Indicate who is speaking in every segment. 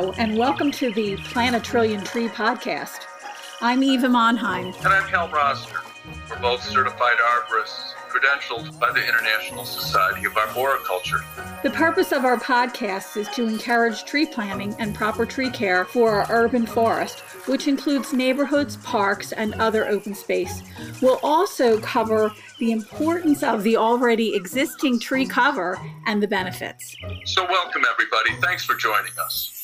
Speaker 1: Hello, and welcome to the Plant a Trillion Tree podcast. I'm Eva Monheim.
Speaker 2: And I'm Hal Rosner. We're both certified arborists, credentialed by the International Society of Arboriculture.
Speaker 1: The purpose of our podcast is to encourage tree planting and proper tree care for our urban forest, which includes neighborhoods, parks, and other open space. We'll also cover the importance of the already existing tree cover and the benefits.
Speaker 2: So, welcome everybody. Thanks for joining us.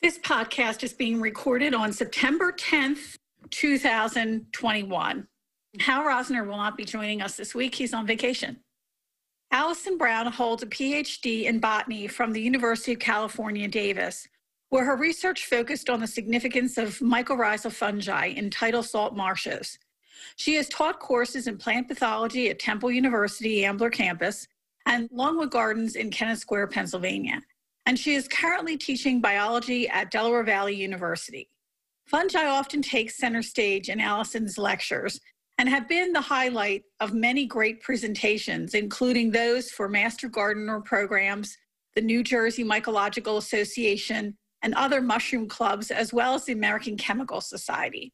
Speaker 1: This podcast is being recorded on September 10th, 2021. Hal Rosner will not be joining us this week. He's on vacation. Allison Brown holds a PhD in botany from the University of California, Davis, where her research focused on the significance of mycorrhizal fungi in tidal salt marshes. She has taught courses in plant pathology at Temple University Ambler campus and Longwood Gardens in Kennett Square, Pennsylvania and she is currently teaching biology at Delaware Valley University. Fungi often take center stage in Allison's lectures and have been the highlight of many great presentations, including those for Master Gardener programs, the New Jersey Mycological Association, and other mushroom clubs, as well as the American Chemical Society.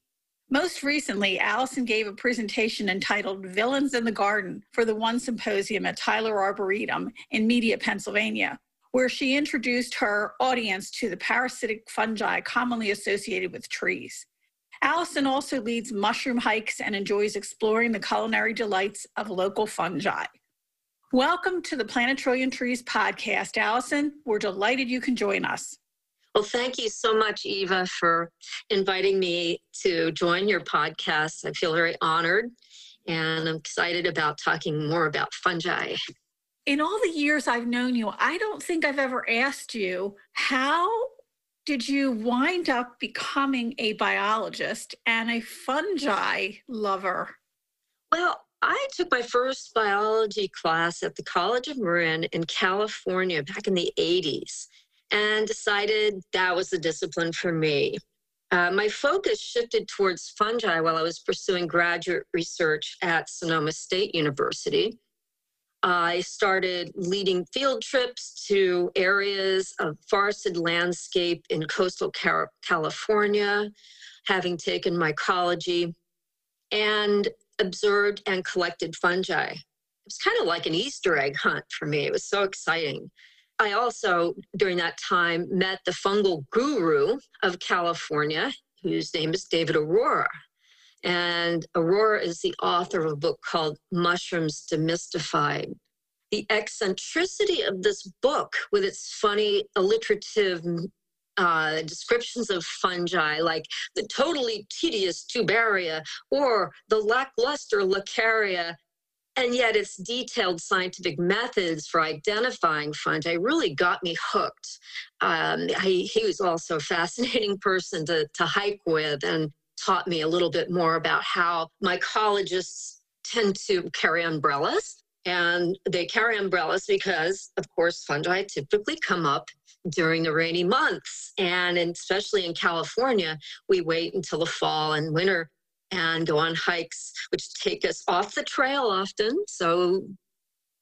Speaker 1: Most recently, Allison gave a presentation entitled Villains in the Garden for the One Symposium at Tyler Arboretum in Media, Pennsylvania, where she introduced her audience to the parasitic fungi commonly associated with trees. Allison also leads mushroom hikes and enjoys exploring the culinary delights of local fungi. Welcome to the Plant a Trillion Trees podcast, Allison. We're delighted you can join us.
Speaker 3: Well, thank you so much, Eva, for inviting me to join your podcast. I feel very honored and I'm excited about talking more about fungi
Speaker 1: in all the years I've known you, I don't think I've ever asked you how did you wind up becoming a biologist and a fungi lover?
Speaker 3: Well, I took my first biology class at the College of Marin in California back in the 80s and decided that was the discipline for me. Uh, my focus shifted towards fungi while I was pursuing graduate research at Sonoma State University. I started leading field trips to areas of forested landscape in coastal California, having taken mycology, and observed and collected fungi. It was kind of like an Easter egg hunt for me. It was so exciting. I also, during that time, met the fungal guru of California, whose name is David Arora. And Arora is the author of a book called Mushrooms Demystified. The eccentricity of this book, with its funny alliterative uh, descriptions of fungi, like the totally tedious tubaria or the lackluster laccaria, and yet its detailed scientific methods for identifying fungi really got me hooked. Um, he, he was also a fascinating person to, to hike with and taught me a little bit more about how mycologists tend to carry umbrellas. And they carry umbrellas because, of course, fungi typically come up during the rainy months. And especially in California, we wait until the fall and winter and go on hikes, which take us off the trail often. So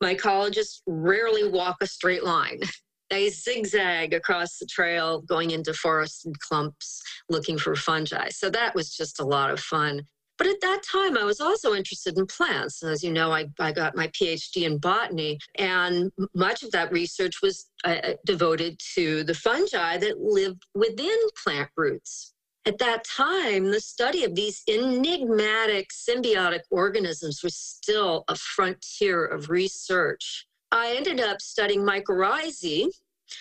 Speaker 3: mycologists rarely walk a straight line. They zigzag across the trail, going into forested clumps looking for fungi. So that was just a lot of fun. But at that time, I was also interested in plants. And as you know, I, I got my PhD in botany, and much of that research was uh, uh, devoted to the fungi that live within plant roots. At that time, the study of these enigmatic symbiotic organisms was still a frontier of research. I ended up studying mycorrhizae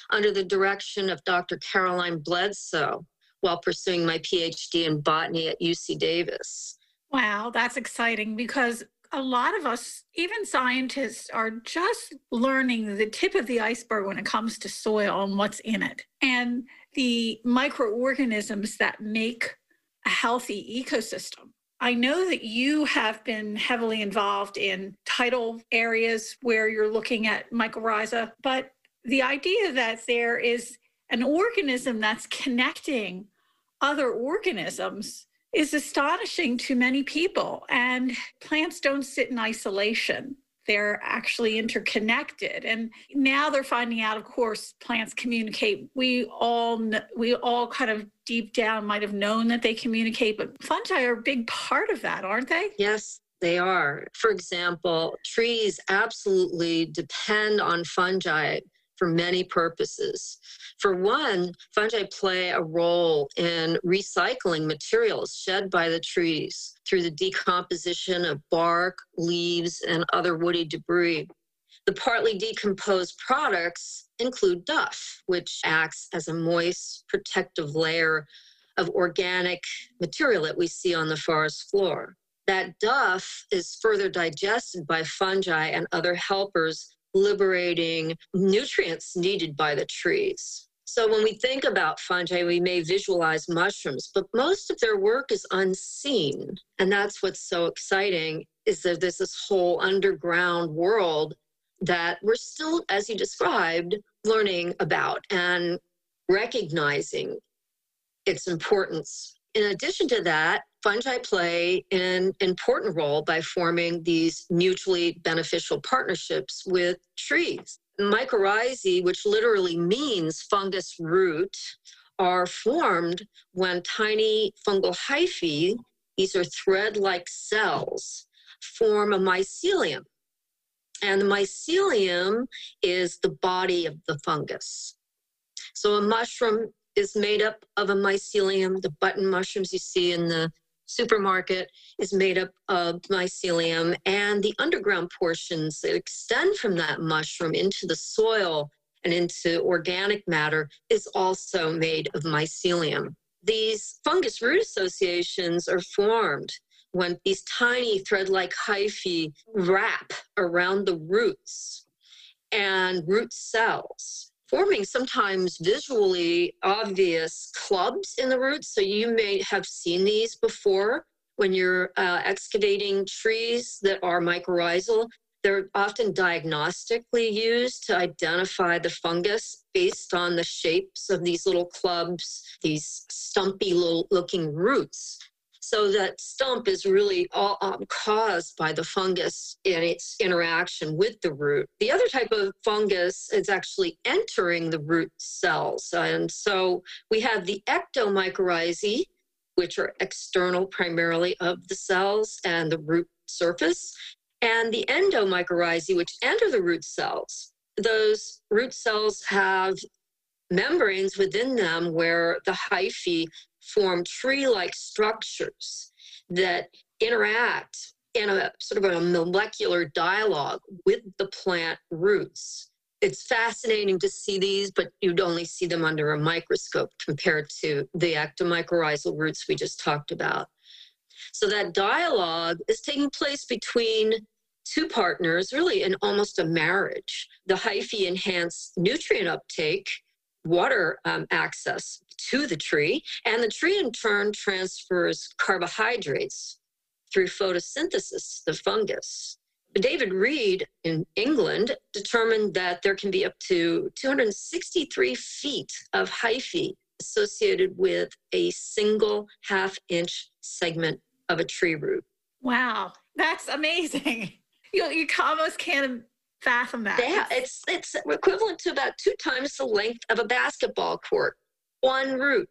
Speaker 3: under the direction of Dr. Caroline Bledsoe while pursuing my PhD in botany at UC Davis.
Speaker 1: Wow, that's exciting because a lot of us, even scientists, are just learning the tip of the iceberg when it comes to soil and what's in it. And the microorganisms that make a healthy ecosystem I know that you have been heavily involved in tidal areas where you're looking at mycorrhiza, but the idea that there is an organism that's connecting other organisms is astonishing to many people. And plants don't sit in isolation. They're actually interconnected. And now they're finding out, of course, plants communicate. We all we all kind of deep down might have known that they communicate, but fungi are a big part of that, aren't they?
Speaker 3: Yes, they are. For example, trees absolutely depend on fungi for many purposes. For one, fungi play a role in recycling materials shed by the trees through the decomposition of bark, leaves, and other woody debris. The partly decomposed products include duff, which acts as a moist, protective layer of organic material that we see on the forest floor. That duff is further digested by fungi and other helpers, liberating nutrients needed by the trees. So when we think about fungi, we may visualize mushrooms, but most of their work is unseen. And that's what's so exciting is that there's this whole underground world that we're still, as you described, learning about and recognizing its importance. In addition to that, fungi play an important role by forming these mutually beneficial partnerships with trees mycorrhizae, which literally means fungus root, are formed when tiny fungal hyphae, these are thread like cells, form a mycelium. And the mycelium is the body of the fungus. So a mushroom is made up of a mycelium, the button mushrooms you see in the supermarket is made up of mycelium, and the underground portions that extend from that mushroom into the soil and into organic matter is also made of mycelium. These fungus root associations are formed when these tiny thread like hyphae wrap around the roots and root cells forming sometimes visually obvious clubs in the roots. So you may have seen these before when you're uh, excavating trees that are mycorrhizal. They're often diagnostically used to identify the fungus based on the shapes of these little clubs, these stumpy little looking roots. So that stump is really all, um, caused by the fungus in its interaction with the root. The other type of fungus is actually entering the root cells. And so we have the ectomycorrhizae, which are external primarily of the cells and the root surface, and the endomycorrhizae, which enter the root cells. Those root cells have membranes within them where the hyphae form tree like structures that interact in a sort of a molecular dialogue with the plant roots. It's fascinating to see these, but you'd only see them under a microscope compared to the ectomycorrhizal roots we just talked about. So that dialogue is taking place between two partners, really in almost a marriage. The hyphae enhance nutrient uptake, water um, access to the tree, and the tree in turn transfers carbohydrates through photosynthesis to the fungus. But David Read in England determined that there can be up to 263 feet of hyphae associated with a single half inch segment of a tree root.
Speaker 1: Wow, that's amazing. You, you almost can't fathom that.
Speaker 3: It's it's equivalent to about two times the length of a basketball court one root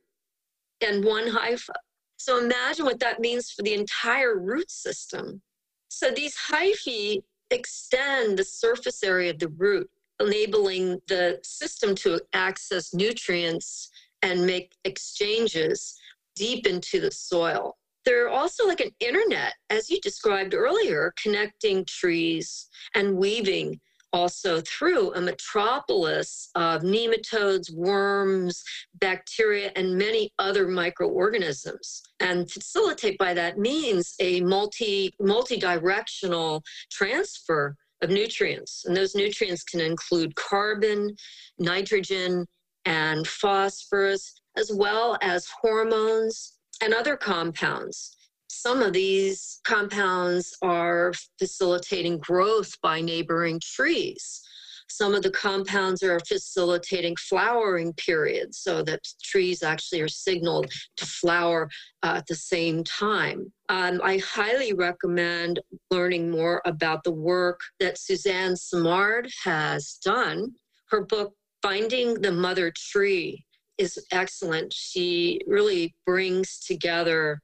Speaker 3: and one hypha. So imagine what that means for the entire root system. So these hyphae extend the surface area of the root, enabling the system to access nutrients and make exchanges deep into the soil. They're also like an internet, as you described earlier, connecting trees and weaving also through a metropolis of nematodes, worms, bacteria, and many other microorganisms. And facilitate by that means a multi multi-directional transfer of nutrients. And those nutrients can include carbon, nitrogen, and phosphorus, as well as hormones and other compounds. some of these compounds are facilitating growth by neighboring trees. Some of the compounds are facilitating flowering periods so that trees actually are signaled to flower uh, at the same time. Um, I highly recommend learning more about the work that Suzanne Simard has done. Her book, Finding the Mother Tree, is excellent. She really brings together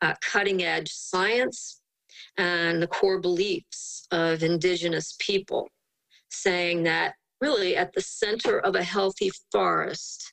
Speaker 3: uh, cutting edge science and the core beliefs of indigenous people saying that really at the center of a healthy forest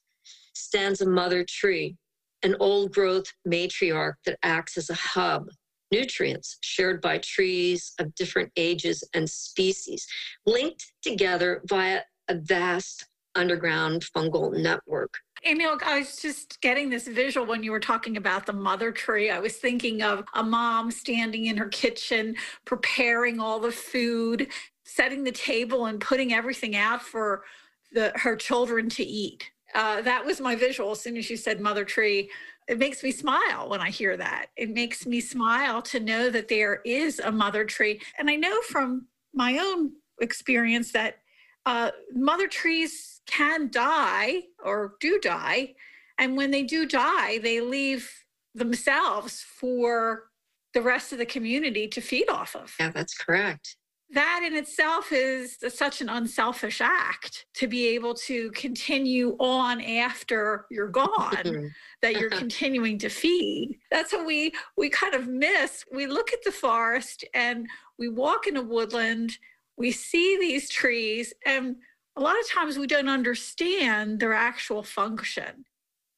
Speaker 3: stands a mother tree, an old growth matriarch that acts as a hub, nutrients shared by trees of different ages and species, linked together via a vast underground fungal network.
Speaker 1: Know, I was just getting this visual when you were talking about the mother tree. I was thinking of a mom standing in her kitchen preparing all the food setting the table and putting everything out for the her children to eat. Uh, that was my visual. As soon as you said mother tree, it makes me smile when I hear that. It makes me smile to know that there is a mother tree. And I know from my own experience that uh, mother trees can die or do die. And when they do die, they leave themselves for the rest of the community to feed off of.
Speaker 3: Yeah, that's correct
Speaker 1: that in itself is such an unselfish act to be able to continue on after you're gone that you're continuing to feed that's what we we kind of miss we look at the forest and we walk in a woodland we see these trees and a lot of times we don't understand their actual function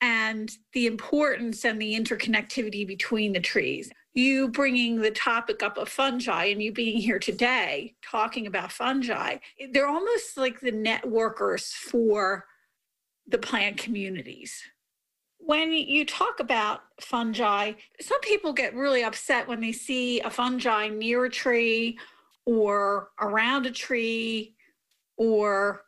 Speaker 1: and the importance and the interconnectivity between the trees you bringing the topic up of fungi and you being here today talking about fungi, they're almost like the networkers for the plant communities. When you talk about fungi, some people get really upset when they see a fungi near a tree or around a tree or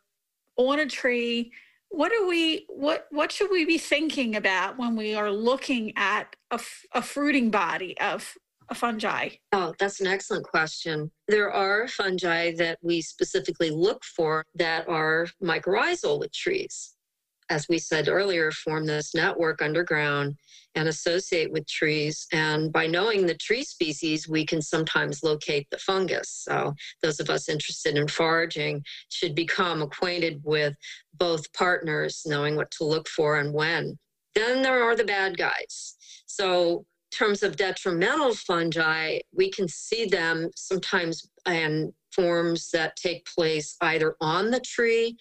Speaker 1: on a tree what are we what what should we be thinking about when we are looking at a, a fruiting body of a fungi?
Speaker 3: Oh, that's an excellent question. There are fungi that we specifically look for that are mycorrhizal with trees. As we said earlier, form this network underground and associate with trees. And by knowing the tree species, we can sometimes locate the fungus. So those of us interested in foraging should become acquainted with both partners, knowing what to look for and when. Then there are the bad guys. So in terms of detrimental fungi, we can see them sometimes in forms that take place either on the tree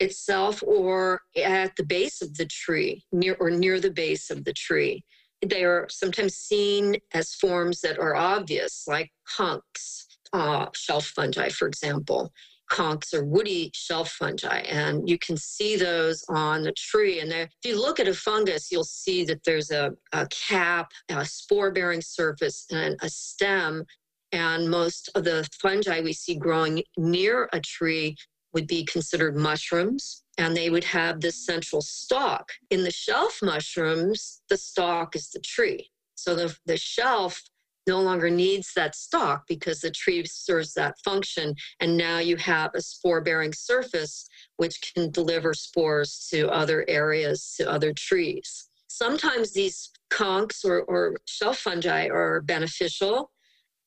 Speaker 3: itself or at the base of the tree, near or near the base of the tree. They are sometimes seen as forms that are obvious, like conchs, uh, shelf fungi, for example. Conchs are woody shelf fungi, and you can see those on the tree. And if you look at a fungus, you'll see that there's a, a cap, a spore bearing surface, and a stem. And most of the fungi we see growing near a tree would be considered mushrooms and they would have this central stalk. In the shelf mushrooms, the stalk is the tree. So the, the shelf no longer needs that stalk because the tree serves that function. And now you have a spore bearing surface which can deliver spores to other areas, to other trees. Sometimes these conchs or, or shelf fungi are beneficial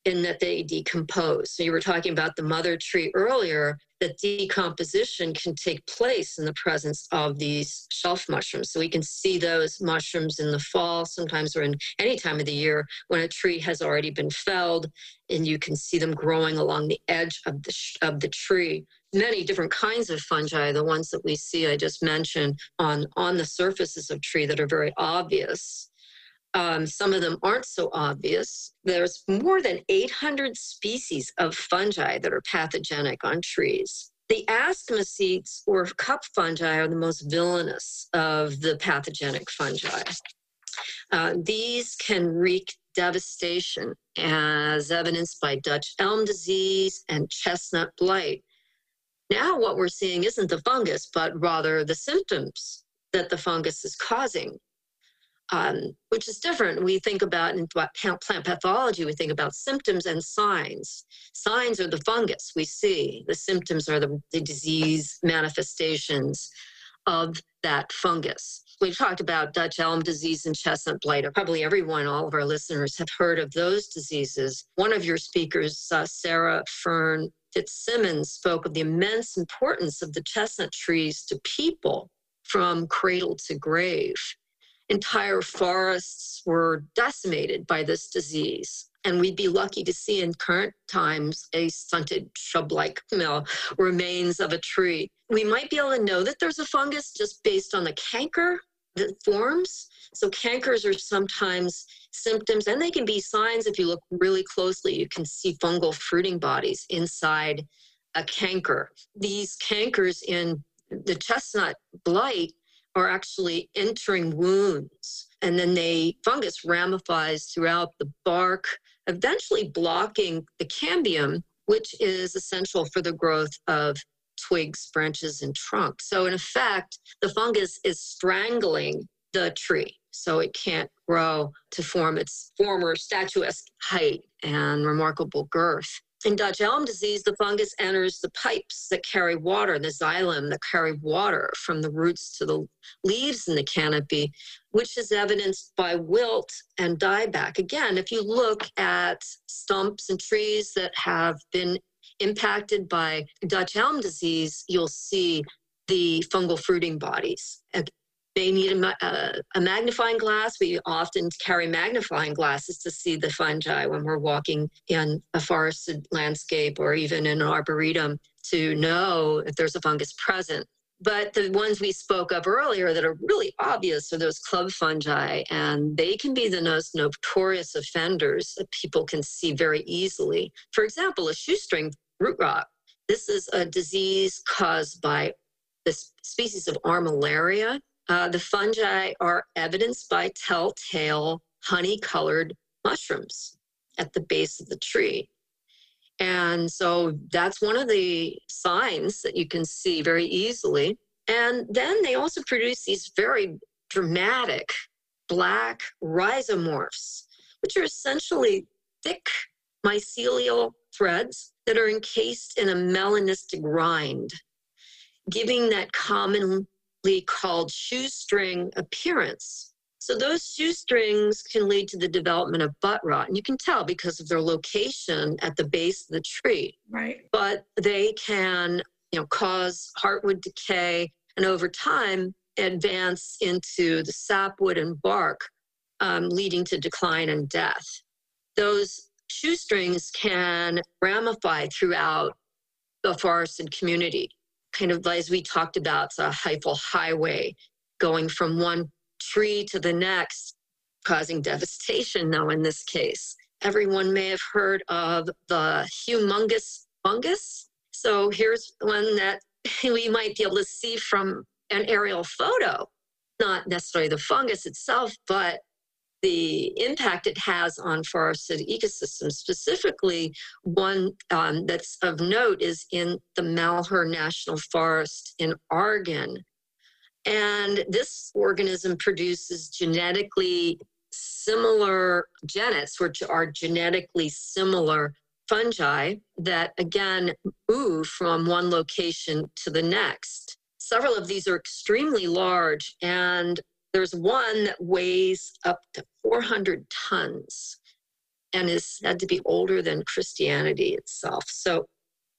Speaker 3: in that they decompose. So you were talking about the mother tree earlier, that decomposition can take place in the presence of these shelf mushrooms. So we can see those mushrooms in the fall, sometimes or in any time of the year when a tree has already been felled, and you can see them growing along the edge of the, of the tree. Many different kinds of fungi, the ones that we see I just mentioned on, on the surfaces of tree that are very obvious um, some of them aren't so obvious. There's more than 800 species of fungi that are pathogenic on trees. The ascomycetes or cup fungi are the most villainous of the pathogenic fungi. Uh, these can wreak devastation, as evidenced by Dutch elm disease and chestnut blight. Now, what we're seeing isn't the fungus, but rather the symptoms that the fungus is causing um, which is different. We think about in plant pathology, we think about symptoms and signs. Signs are the fungus we see, the symptoms are the, the disease manifestations of that fungus. We've talked about Dutch elm disease and chestnut blight. Probably everyone, all of our listeners, have heard of those diseases. One of your speakers, uh, Sara Fern Fitzsimmons, spoke of the immense importance of the chestnut trees to people from cradle to grave entire forests were decimated by this disease. And we'd be lucky to see in current times a stunted shrub like remains of a tree. We might be able to know that there's a fungus just based on the canker that forms. So, cankers are sometimes symptoms, and they can be signs if you look really closely. You can see fungal fruiting bodies inside a canker. These cankers in the chestnut blight are actually entering wounds. And then they fungus ramifies throughout the bark, eventually blocking the cambium, which is essential for the growth of twigs, branches, and trunk. So, in effect, the fungus is strangling the tree so it can't grow to form its former statuesque height and remarkable girth. In Dutch elm disease, the fungus enters the pipes that carry water, the xylem that carry water from the roots to the leaves in the canopy, which is evidenced by wilt and dieback. Again, if you look at stumps and trees that have been impacted by Dutch elm disease, you'll see the fungal fruiting bodies they need a, a, uh, a, magnifying glass. We often carry magnifying glasses to see the fungi when we're walking in a forested landscape or even in an arboretum to know if there's a fungus present. But the ones we spoke of earlier that are really obvious are those club fungi, and they can be the most notorious offenders that people can see very easily. For example, a shoestring root rot. This is a disease caused by this species of armillaria uh, the fungi are evidenced by telltale honey colored mushrooms at the base of the tree. And so that's one of the signs that you can see very easily. And then they also produce these very dramatic black rhizomorphs, which are essentially thick mycelial threads that are encased in a melanistic rind, giving that common called shoestring appearance. So those shoestrings can lead to the development of butt rot. And you can tell because of their location at the base of the tree.
Speaker 1: Right.
Speaker 3: But they can, you know, cause heartwood decay and over time advance into the sapwood and bark, um, leading to decline and death. Those shoestrings can ramify throughout the forested community kind of as we talked about, it's a hyphal highway going from one tree to the next, causing devastation now in this case. Everyone may have heard of the humongous fungus. So here's one that we might be able to see from an aerial photo. Not necessarily the fungus itself, but the impact it has on forested ecosystems. Specifically, one um, that's of note is in the Malheur National Forest in Oregon. And this organism produces genetically similar genets, which are genetically similar fungi that again move from one location to the next. Several of these are extremely large and there's one that weighs up to 400 tons and is said to be older than Christianity itself. So,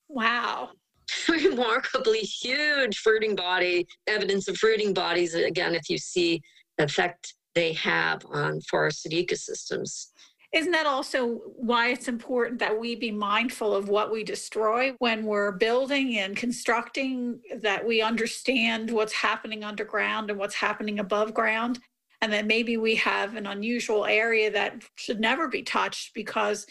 Speaker 1: wow.
Speaker 3: Remarkably huge fruiting body, evidence of fruiting bodies. Again, if you see the effect they have on forested ecosystems.
Speaker 1: Isn't that also why it's important that we be mindful of what we destroy when we're building and constructing, that we understand what's happening underground and what's happening above ground? And that maybe we have an unusual area that should never be touched because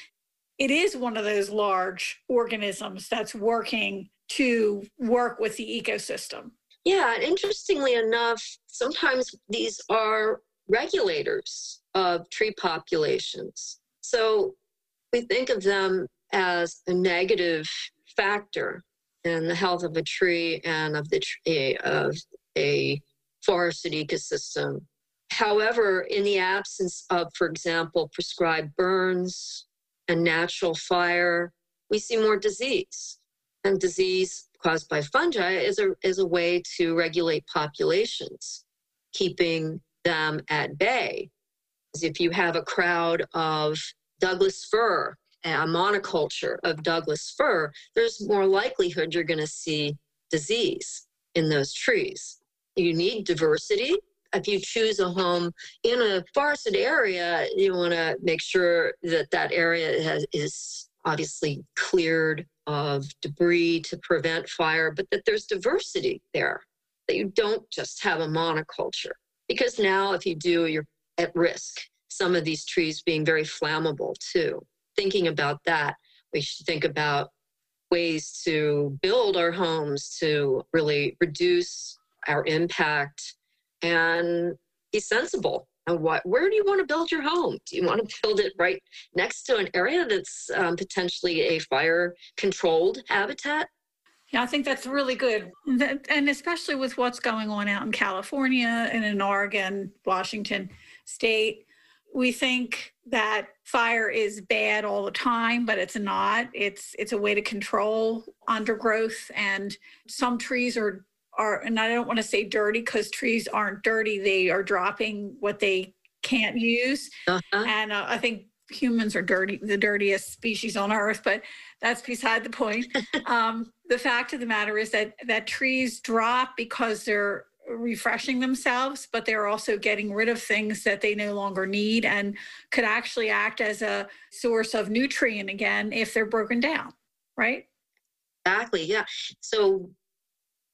Speaker 1: it is one of those large organisms that's working to work with the ecosystem.
Speaker 3: Yeah, interestingly enough, sometimes these are regulators of tree populations. So we think of them as a negative factor in the health of a tree and of the tree of a forested ecosystem. However, in the absence of, for example, prescribed burns and natural fire, we see more disease. And disease caused by fungi is a, is a way to regulate populations, keeping them at bay. If you have a crowd of Douglas fir, a monoculture of Douglas fir, there's more likelihood you're going to see disease in those trees. You need diversity. If you choose a home in a forested area, you want to make sure that that area has, is obviously cleared of debris to prevent fire, but that there's diversity there, that you don't just have a monoculture. Because now, if you do, you're at risk. Some of these trees being very flammable too. Thinking about that, we should think about ways to build our homes to really reduce our impact and be sensible and what where do you want to build your home do you want to build it right next to an area that's um, potentially a fire controlled habitat
Speaker 1: yeah, I think that's really good. And especially with what's going on out in California and in Oregon, Washington state, we think that fire is bad all the time, but it's not. It's it's a way to control undergrowth and some trees are are, and I don't want to say dirty because trees aren't dirty. They are dropping what they can't use. Uh-huh. And uh, I think humans are dirty, the dirtiest species on earth, but that's beside the point. um, the fact of the matter is that that trees drop because they're refreshing themselves, but they're also getting rid of things that they no longer need and could actually act as a source of nutrient again if they're broken down, right?
Speaker 3: Exactly. Yeah. So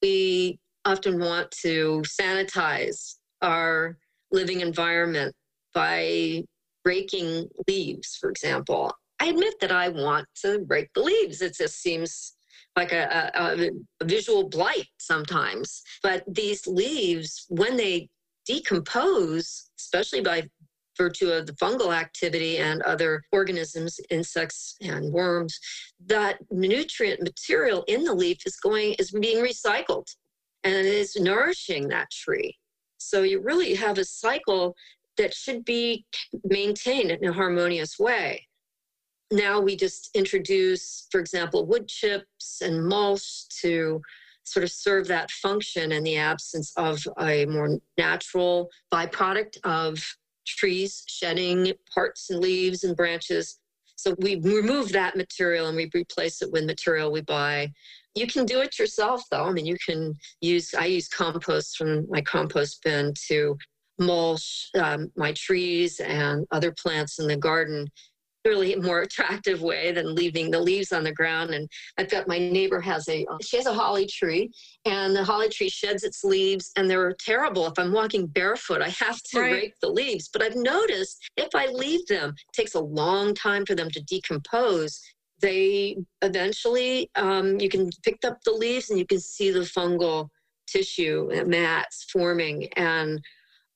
Speaker 3: we often want to sanitize our living environment by breaking leaves, for example. I admit that I want to break the leaves. It just seems like a, a, a, visual blight sometimes. But these leaves, when they decompose, especially by virtue of the fungal activity and other organisms, insects and worms, that nutrient material in the leaf is going is being recycled and it is nourishing that tree. So you really have a cycle that should be maintained in a harmonious way. Now we just introduce, for example, wood chips and mulch to sort of serve that function in the absence of a more natural byproduct of trees shedding parts and leaves and branches. So we remove that material and we replace it with material we buy. You can do it yourself though. I mean, you can use, I use compost from my compost bin to mulch um, my trees and other plants in the garden really more attractive way than leaving the leaves on the ground. And I've got my neighbor has a she has a holly tree, and the holly tree sheds its leaves, and they're terrible. If I'm walking barefoot, I have to right. rake the leaves. But I've noticed if I leave them, it takes a long time for them to decompose. They eventually, um, you can pick up the leaves and you can see the fungal tissue mats forming. And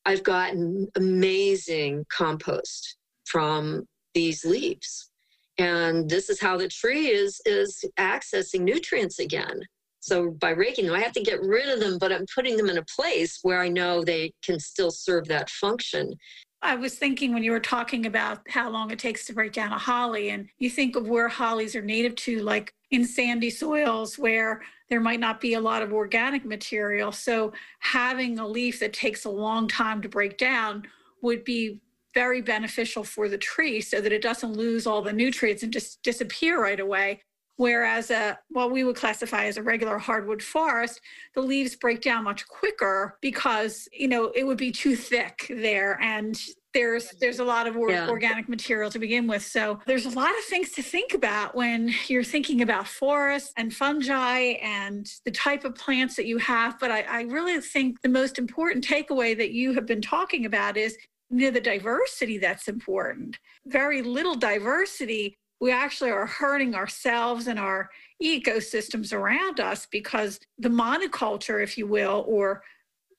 Speaker 3: I've gotten amazing compost from these leaves. And this is how the tree is, is accessing nutrients again. So by raking them, I have to get rid of them, but I'm putting them in a place where I know they can still serve that function.
Speaker 1: I was thinking when you were talking about how long it takes to break down a holly, and you think of where hollies are native to, like in sandy soils where there might not be a lot of organic material. So having a leaf that takes a long time to break down would be very beneficial for the tree so that it doesn't lose all the nutrients and just disappear right away. Whereas a what we would classify as a regular hardwood forest, the leaves break down much quicker because you know it would be too thick there, and there's there's a lot of or- yeah. organic material to begin with. So there's a lot of things to think about when you're thinking about forests and fungi and the type of plants that you have. But I, I really think the most important takeaway that you have been talking about is you know, the diversity that's important. Very little diversity, we actually are hurting ourselves and our ecosystems around us because the monoculture, if you will, or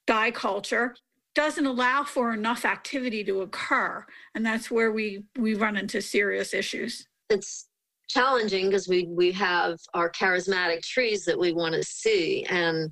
Speaker 1: diculture, doesn't allow for enough activity to occur. And that's where we, we run into serious issues.
Speaker 3: It's challenging because we, we have our charismatic trees that we want to see. And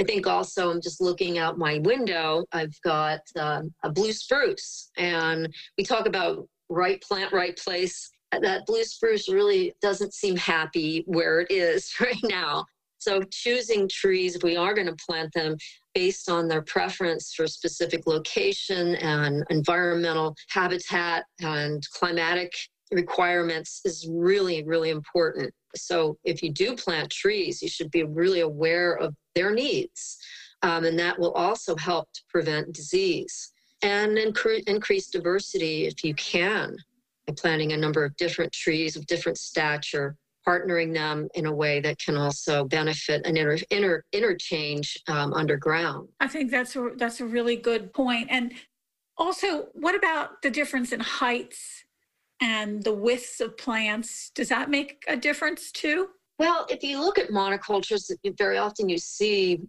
Speaker 3: I think also I'm just looking out my window. I've got um, a blue spruce, and we talk about right plant, right place. That blue spruce really doesn't seem happy where it is right now. So choosing trees, we are going to plant them based on their preference for specific location and environmental habitat and climatic requirements is really, really important. So if you do plant trees, you should be really aware of their needs. Um, and that will also help to prevent disease and incre- increase diversity if you can by planting a number of different trees of different stature partnering them in a way that can also benefit an inter, inter, interchange um, underground.
Speaker 1: I think that's a, that's a really good point. And also, what about the difference in heights and the widths of plants? Does that make a difference too?
Speaker 3: Well, if you look at monocultures, very often you see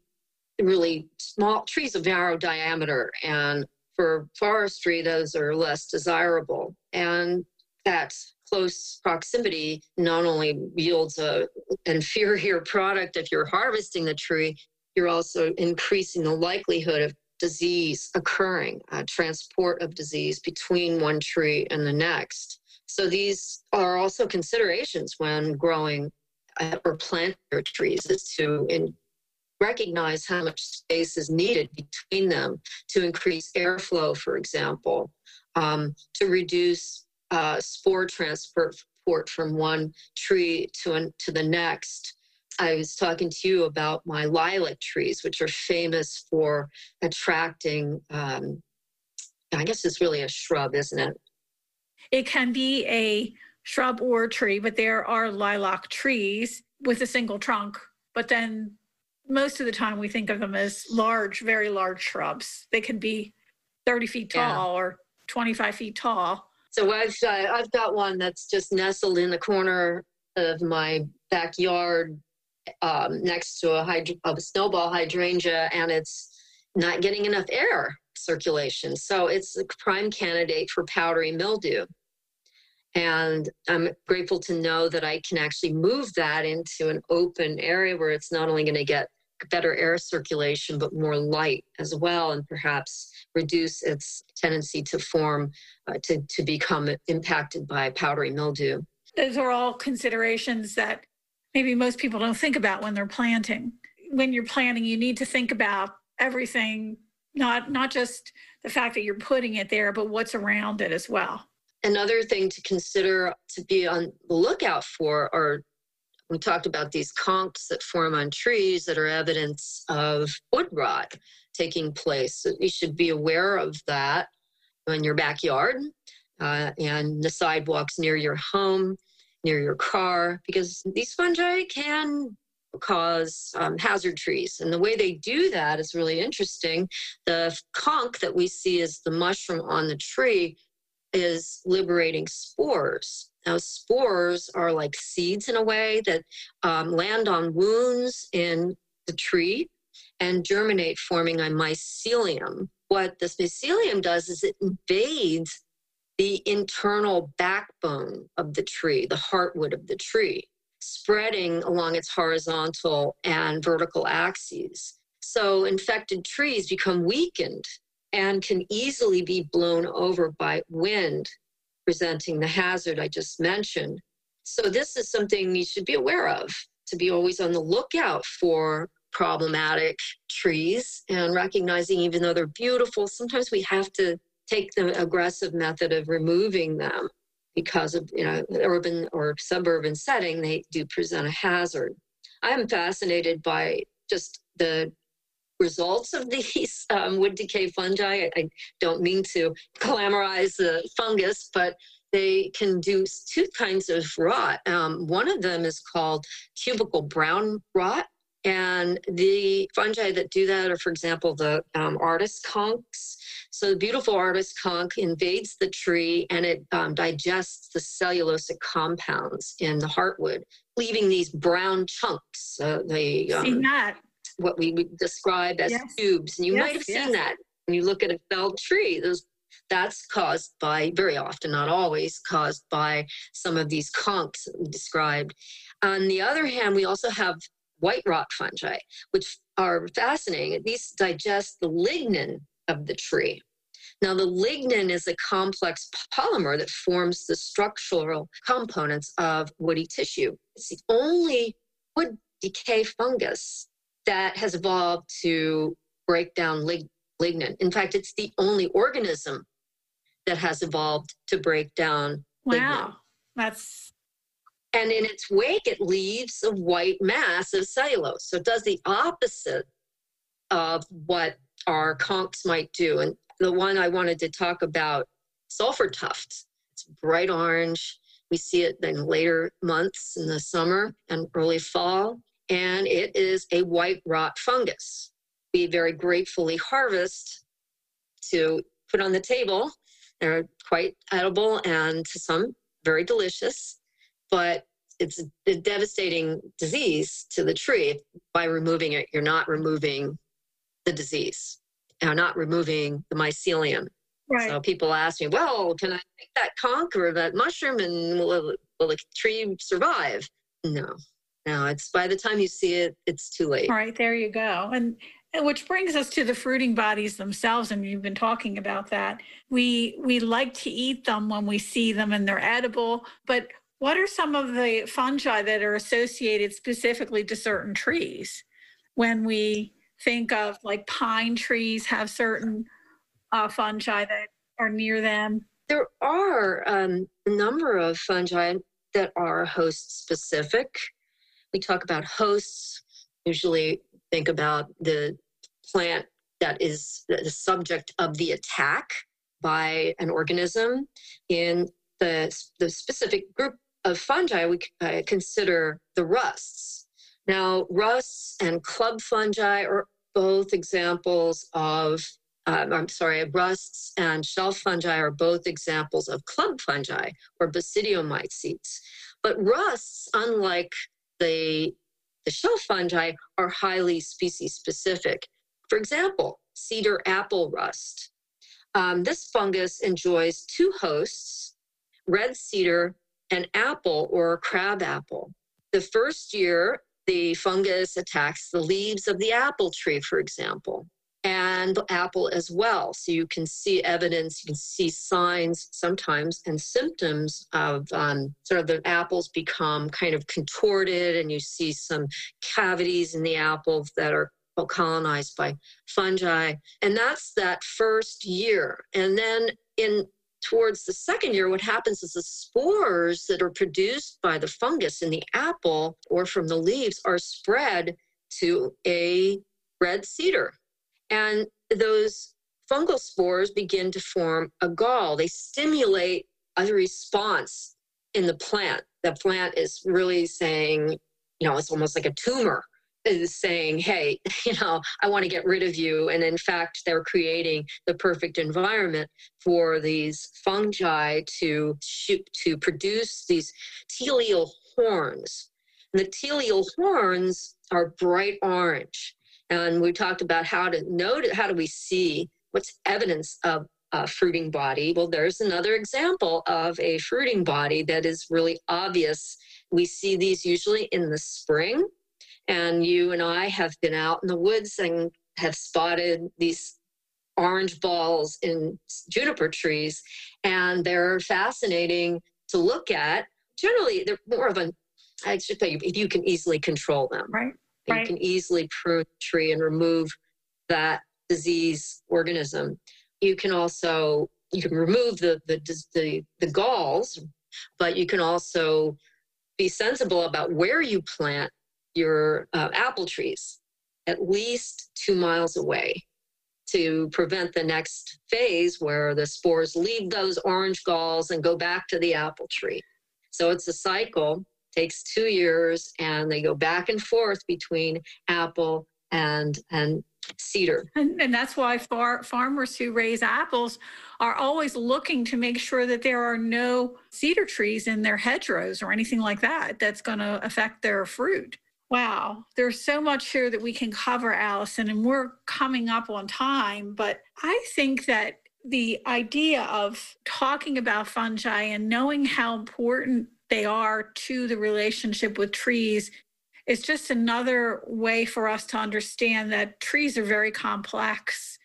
Speaker 3: really small trees of narrow diameter, and for forestry, those are less desirable. And that close proximity not only yields a inferior product if you're harvesting the tree, you're also increasing the likelihood of disease occurring, uh, transport of disease between one tree and the next. So these are also considerations when growing uh, or planting your trees is to in, recognize how much space is needed between them to increase airflow, for example, um, to reduce uh, spore transport from one tree to, an, to the next. I was talking to you about my lilac trees, which are famous for attracting, um, I guess it's really a shrub, isn't it?
Speaker 1: It can be a shrub or tree, but there are lilac trees with a single trunk. But then most of the time we think of them as large, very large shrubs. They can be 30 feet tall yeah. or 25 feet tall.
Speaker 3: So I've I've got one that's just nestled in the corner of my backyard, um, next to a, hydro- a snowball hydrangea, and it's not getting enough air circulation. So it's a prime candidate for powdery mildew. And I'm grateful to know that I can actually move that into an open area where it's not only going to get better air circulation, but more light as well, and perhaps reduce its tendency to form, uh, to, to become impacted by powdery mildew.
Speaker 1: Those are all considerations that maybe most people don't think about when they're planting. When you're planting, you need to think about everything, not, not just the fact that you're putting it there, but what's around it as well.
Speaker 3: Another thing to consider to be on the lookout for are we talked about these conchs that form on trees that are evidence of wood rot taking place. So you should be aware of that in your backyard uh, and the sidewalks near your home, near your car, because these fungi can cause um, hazard trees. And the way they do that is really interesting. The conch that we see as the mushroom on the tree is liberating spores now, spores are like seeds in a way that um, land on wounds in the tree and germinate, forming a mycelium. What this mycelium does is it invades the internal backbone of the tree, the heartwood of the tree, spreading along its horizontal and vertical axes. So infected trees become weakened and can easily be blown over by wind presenting the hazard I just mentioned. So, this is something you should be aware of to be always on the lookout for problematic trees and recognizing even though they're beautiful, sometimes we have to take the aggressive method of removing them because of you know urban or suburban setting they do present a hazard i am fascinated by just the results of these um, wood decay fungi. I, I, don't mean to glamorize the fungus, but they can do two kinds of rot. Um, one of them is called cubical brown rot. And the fungi that do that are, for example, the um, artist conchs. So the beautiful artist conch invades the tree and it um, digests the cellulosic compounds in the heartwood, leaving these brown chunks. Uh, they,
Speaker 1: um, that
Speaker 3: what we would describe as yes. tubes. And you yes, might have yes. seen that when you look at a felled tree. Those that's caused by very often, not always, caused by some of these conchs that we described. On the other hand, we also have white rot fungi, which are fascinating. These digest the lignin of the tree. Now, the lignin is a complex polymer that forms the structural components of woody tissue. It's the only wood decay fungus that has evolved to break down lig- lignin. In fact, it's the only organism that has evolved to break down
Speaker 1: wow.
Speaker 3: lignin.
Speaker 1: That's
Speaker 3: and in its wake, it leaves a white mass of cellulose. So it does the opposite of what our conchs might do. And the one I wanted to talk about, sulfur tuft. It's bright orange. We see it in later months in the summer and early fall. And it is a white rot fungus. We very gratefully harvest to put on the table. They're quite edible and to some very delicious but it's a devastating disease to the tree. By removing it, you're not removing the disease. You're not removing the mycelium. Right. So people ask me, well, can I take that conch or that mushroom and will, will the tree survive? No, no, it's by the time you see it, it's too late.
Speaker 1: All right, there you go. And which brings us to the fruiting bodies themselves and you've been talking about that we we like to eat them when we see them and they're edible but what are some of the fungi that are associated specifically to certain trees? When we think of like pine trees have certain uh, fungi that are near them.
Speaker 3: There are um, a number of fungi that are host specific. We talk about hosts, usually think about the plant that is the subject of the attack by an organism. In the, the specific group of fungi, we uh, consider the rusts. Now, rusts and club fungi are both examples of, um, I'm sorry, rusts and shelf fungi are both examples of club fungi or basidiomycetes. But rusts, unlike the, the shelf fungi, are highly species specific. For example, cedar apple rust. Um, this fungus enjoys two hosts, red cedar an apple or crab apple. The first year, the fungus attacks the leaves of the apple tree, for example, and the apple as well. So you can see evidence, you can see signs sometimes and symptoms of um, sort of the apples become kind of contorted, and you see some cavities in the apple that are colonized by fungi. And that's that first year. And then in towards the second year, what happens is the spores that are produced by the fungus in the apple or from the leaves are spread to a red cedar. And those fungal spores begin to form a gall. They stimulate a response in the plant. The plant is really saying, you know, it's almost like a tumor is saying, hey, you know, I want to get rid of you. And in fact, they're creating the perfect environment for these fungi to shoot, to produce these telial horns. And the telial horns are bright orange. And we talked about how to note how do we see what's evidence of a fruiting body. Well, there's another example of a fruiting body that is really obvious. We see these usually in the spring and you and I have been out in the woods and have spotted these orange balls in juniper trees, and they're fascinating to look at. Generally, they're more of an, I should tell you, if you can easily control them.
Speaker 1: Right.
Speaker 3: You can easily prune the tree and remove that disease organism. You can also you can remove the the the, the galls, but you can also be sensible about where you plant your uh, apple trees at least two miles away to prevent the next phase where the spores leave those orange galls and go back to the apple tree. So it's a cycle, takes two years, and they go back and forth between apple and and cedar.
Speaker 1: And, and that's why far, farmers who raise apples are always looking to make sure that there are no cedar trees in their hedgerows or anything like that that's going to affect their fruit. Wow, there's so much here that we can cover, Allison, and we're coming up on time. But I think that the idea of talking about fungi and knowing how important they are to the relationship with trees it's just another way for us to understand that trees are very complex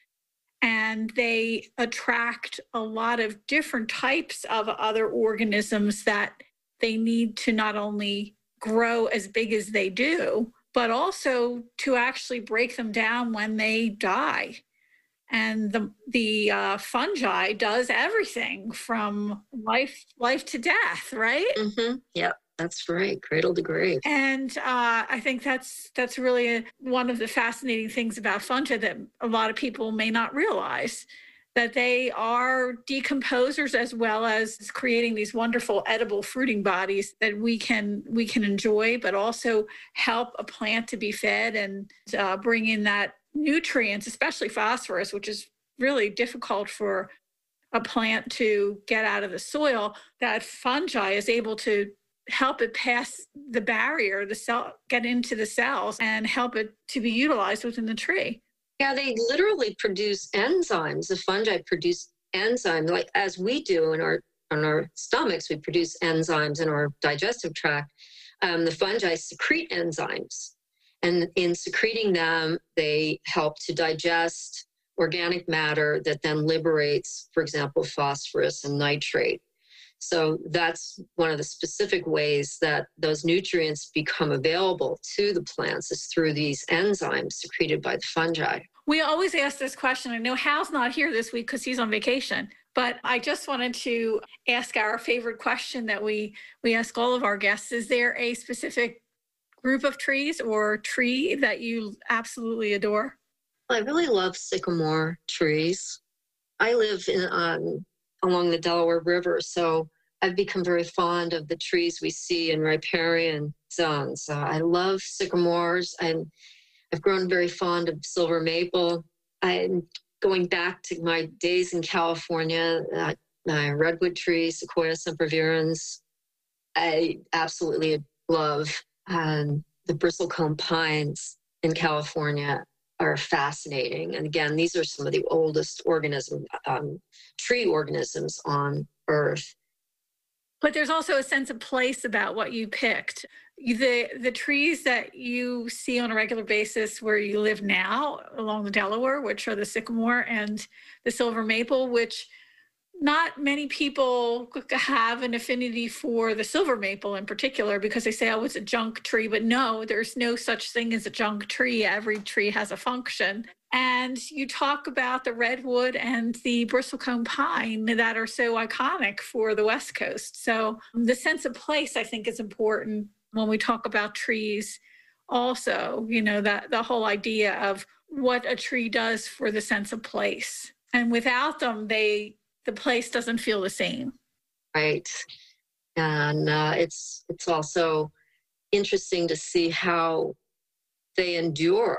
Speaker 1: and they attract a lot of different types of other organisms that they need to not only grow as big as they do, but also to actually break them down when they die. And the the uh, fungi does everything from life life to death, right?
Speaker 3: Mm-hmm. Yep. That's right, cradle to grave.
Speaker 1: And uh, I think that's that's really one of the fascinating things about fungi that a lot of people may not realize that they are decomposers as well as creating these wonderful edible fruiting bodies that we can we can enjoy, but also help a plant to be fed and uh, bring in that nutrients, especially phosphorus, which is really difficult for a plant to get out of the soil. That fungi is able to help it pass the barrier, the cell, get into the cells and help it to be utilized within the tree.
Speaker 3: Yeah, they literally produce enzymes. The fungi produce enzymes, like as we do in our on our stomachs, we produce enzymes in our digestive tract. Um, the fungi secrete enzymes, and in secreting them, they help to digest organic matter that then liberates, for example, phosphorus and nitrate. So that's one of the specific ways that those nutrients become available to the plants is through these enzymes secreted by the fungi.
Speaker 1: We always ask this question. I know Hal's not here this week because he's on vacation, but I just wanted to ask our favorite question that we we ask all of our guests. Is there a specific group of trees or tree that you absolutely adore?
Speaker 3: I really love sycamore trees. I live in um, along the Delaware River. So I've become very fond of the trees we see in riparian zones. Uh, I love sycamores and I've grown very fond of silver maple. I'm going back to my days in California, uh, my redwood trees, Sequoia sempervirens. I absolutely love um, the bristlecone pines in California are fascinating. And again, these are some of the oldest organism, um, tree organisms on Earth.
Speaker 1: But there's also a sense of place about what you picked. The the trees that you see on a regular basis where you live now along the Delaware, which are the sycamore and the silver maple, which not many people have an affinity for the silver maple in particular because they say, oh, it's a junk tree. But no, there's no such thing as a junk tree. Every tree has a function. And you talk about the redwood and the bristlecone pine that are so iconic for the West Coast. So the sense of place, I think, is important when we talk about trees. Also, you know, that the whole idea of what a tree does for the sense of place. And without them, they the place doesn't feel the same.
Speaker 3: Right. And uh, it's it's also interesting to see how they endure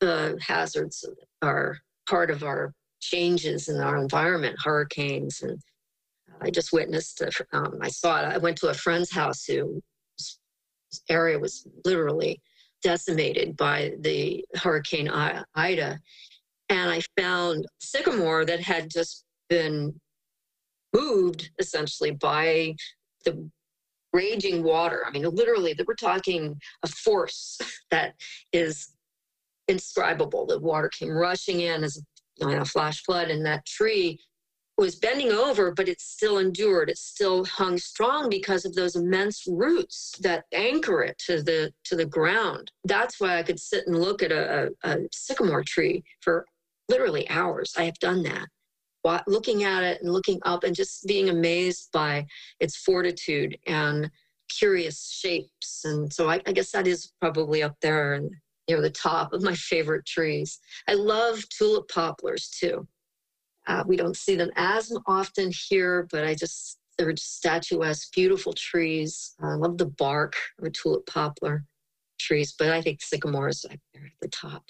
Speaker 3: the hazards that are part of our changes in our environment, hurricanes. And I just witnessed, a, um, I saw it. I went to a friend's house who area was literally decimated by the Hurricane Ida. And I found sycamore that had just been moved essentially by the raging water. I mean, literally, that we're talking a force that is indescribable. The water came rushing in as a flash flood, and that tree was bending over, but it still endured. It still hung strong because of those immense roots that anchor it to the to the ground. That's why I could sit and look at a, a, a sycamore tree for literally hours. I have done that looking at it and looking up and just being amazed by its fortitude and curious shapes. And so I, I guess that is probably up there and near the top of my favorite trees. I love tulip poplars too. Uh, we don't see them as often here, but I just, they're just statuesque, beautiful trees. I love the bark of a tulip poplar trees, but I think sycamores are at the top.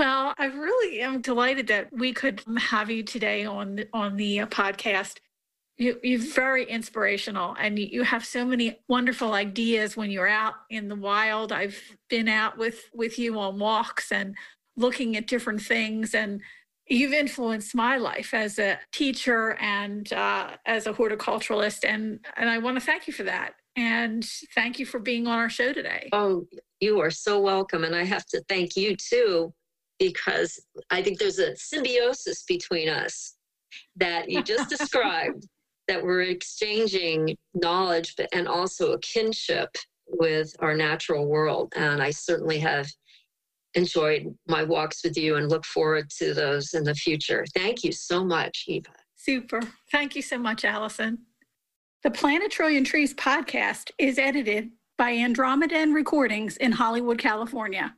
Speaker 1: Well, I really am delighted that we could have you today on on the podcast. You, you're very inspirational, and you have so many wonderful ideas when you're out in the wild. I've been out with with you on walks and looking at different things, and you've influenced my life as a teacher and uh, as a horticulturalist, and and I want to thank you for that. And thank you for being on our show today.
Speaker 3: Oh, you are so welcome. And I have to thank you too, because I think there's a symbiosis between us that you just described, that we're exchanging knowledge but, and also a kinship with our natural world. And I certainly have enjoyed my walks with you and look forward to those in the future. Thank you so much, Eva.
Speaker 1: Super. Thank you so much, Allison. The Plant a Trillion Trees podcast is edited by Andromedan Recordings in Hollywood, California.